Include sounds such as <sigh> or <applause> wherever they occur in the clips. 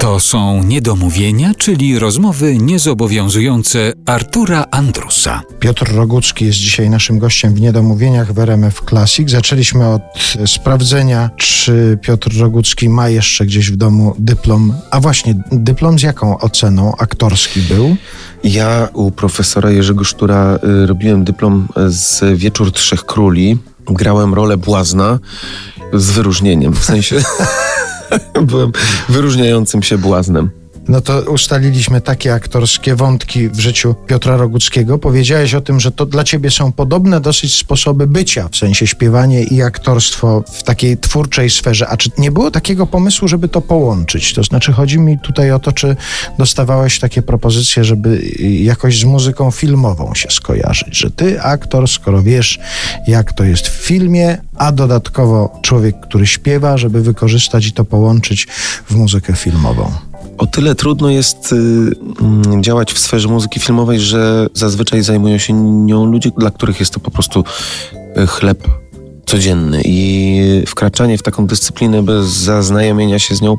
To są niedomówienia, czyli rozmowy niezobowiązujące Artura Andrusa. Piotr Rogucki jest dzisiaj naszym gościem w Niedomówieniach w RMF Classic. Zaczęliśmy od sprawdzenia, czy Piotr Rogucki ma jeszcze gdzieś w domu dyplom. A właśnie, dyplom z jaką oceną aktorski był? Ja u profesora Jerzego Sztura y, robiłem dyplom z Wieczór Trzech Króli. Grałem rolę błazna z wyróżnieniem, w sensie <laughs> <laughs> byłem wyróżniającym się błaznem. No to ustaliliśmy takie aktorskie wątki w życiu Piotra Roguckiego. Powiedziałeś o tym, że to dla ciebie są podobne dosyć sposoby bycia, w sensie śpiewanie i aktorstwo w takiej twórczej sferze. A czy nie było takiego pomysłu, żeby to połączyć? To znaczy chodzi mi tutaj o to, czy dostawałeś takie propozycje, żeby jakoś z muzyką filmową się skojarzyć, że ty aktor, skoro wiesz, jak to jest w filmie, a dodatkowo człowiek, który śpiewa, żeby wykorzystać i to połączyć w muzykę filmową. O tyle trudno jest y, mm, działać w sferze muzyki filmowej, że zazwyczaj zajmują się nią ludzie, dla których jest to po prostu y, chleb codzienny i wkraczanie w taką dyscyplinę bez zaznajomienia się z nią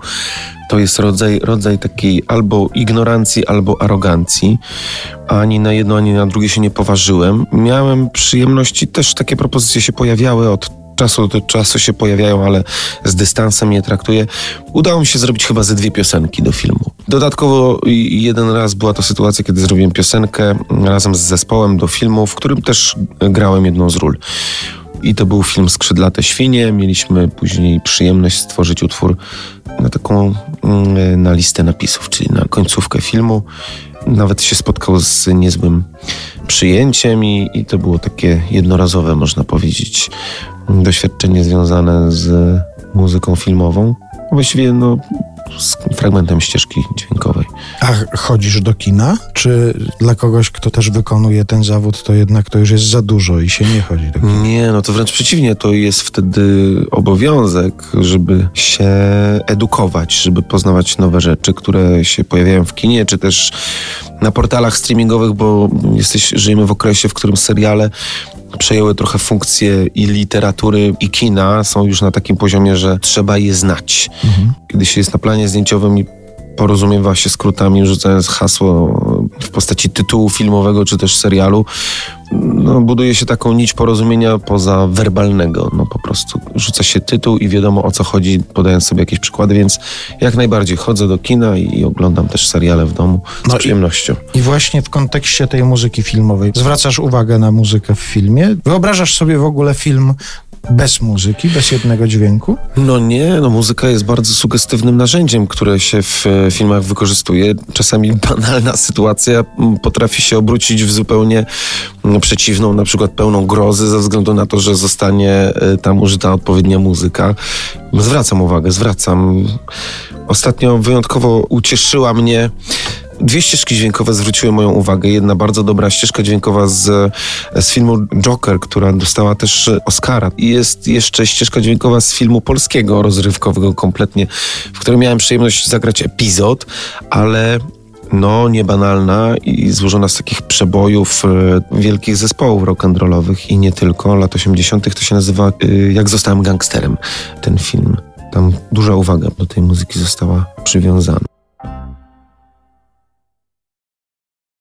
to jest rodzaj, rodzaj takiej albo ignorancji, albo arogancji. Ani na jedno, ani na drugie się nie poważyłem. Miałem przyjemności, też takie propozycje się pojawiały od czasu do czasu się pojawiają, ale z dystansem je traktuję. Udało mi się zrobić chyba ze dwie piosenki do filmu. Dodatkowo jeden raz była to sytuacja, kiedy zrobiłem piosenkę razem z zespołem do filmu, w którym też grałem jedną z ról. I to był film Skrzydlate Świnie. Mieliśmy później przyjemność stworzyć utwór na taką mm, na listę napisów, czyli na końcówkę filmu. Nawet się spotkał z niezłym przyjęciem i, i to było takie jednorazowe, można powiedzieć, doświadczenie związane z muzyką filmową. Właściwie no, z fragmentem ścieżki dźwiękowej. A chodzisz do kina? Czy dla kogoś, kto też wykonuje ten zawód, to jednak to już jest za dużo i się nie chodzi do kina? Nie, no to wręcz przeciwnie, to jest wtedy obowiązek, żeby się edukować, żeby poznawać nowe rzeczy, które się pojawiają w kinie, czy też na portalach streamingowych, bo jesteś, żyjemy w okresie, w którym seriale przejęły trochę funkcje i literatury, i kina. Są już na takim poziomie, że trzeba je znać. Mhm. Kiedy się jest na planie zdjęciowym i porozumiewa się skrótami, rzucając hasło w postaci tytułu filmowego czy też serialu, no, buduje się taką nić porozumienia poza werbalnego. No po prostu rzuca się tytuł i wiadomo o co chodzi, podając sobie jakieś przykłady, więc jak najbardziej chodzę do kina i, oglądam też seriale w domu z no przyjemnością. I, I właśnie w kontekście tej muzyki filmowej zwracasz uwagę na muzykę w filmie? Wyobrażasz sobie w ogóle film bez muzyki, bez jednego dźwięku? No nie, no muzyka jest bardzo sugestywnym narzędziem, które się w e, filmach wykorzystuje. Czasami banalna sytuacja potrafi się obrócić w zupełnie przeciwną, na przykład pełną grozy ze względu na to, że zostanie e, tam użyta odpowiednia muzyka. Zwracam uwagę, zwracam. Ostatnio wyjątkowo ucieszyła mnie Dwie ścieżki dźwiękowe zwróciły moją uwagę. Jedna bardzo dobra ścieżka dźwiękowa z, z filmu Joker, która dostała też Oscara. I jest jeszcze ścieżka dźwiękowa z filmu polskiego, rozrywkowego kompletnie, w którym miałem przyjemność zagrać epizod, ale no, niebanalna i złożona z takich przebojów e, wielkich zespołów rock'n'rollowych i nie tylko. Lat 80. to się nazywa e, Jak zostałem gangsterem, ten film. Tam duża uwaga do tej muzyki została przywiązana.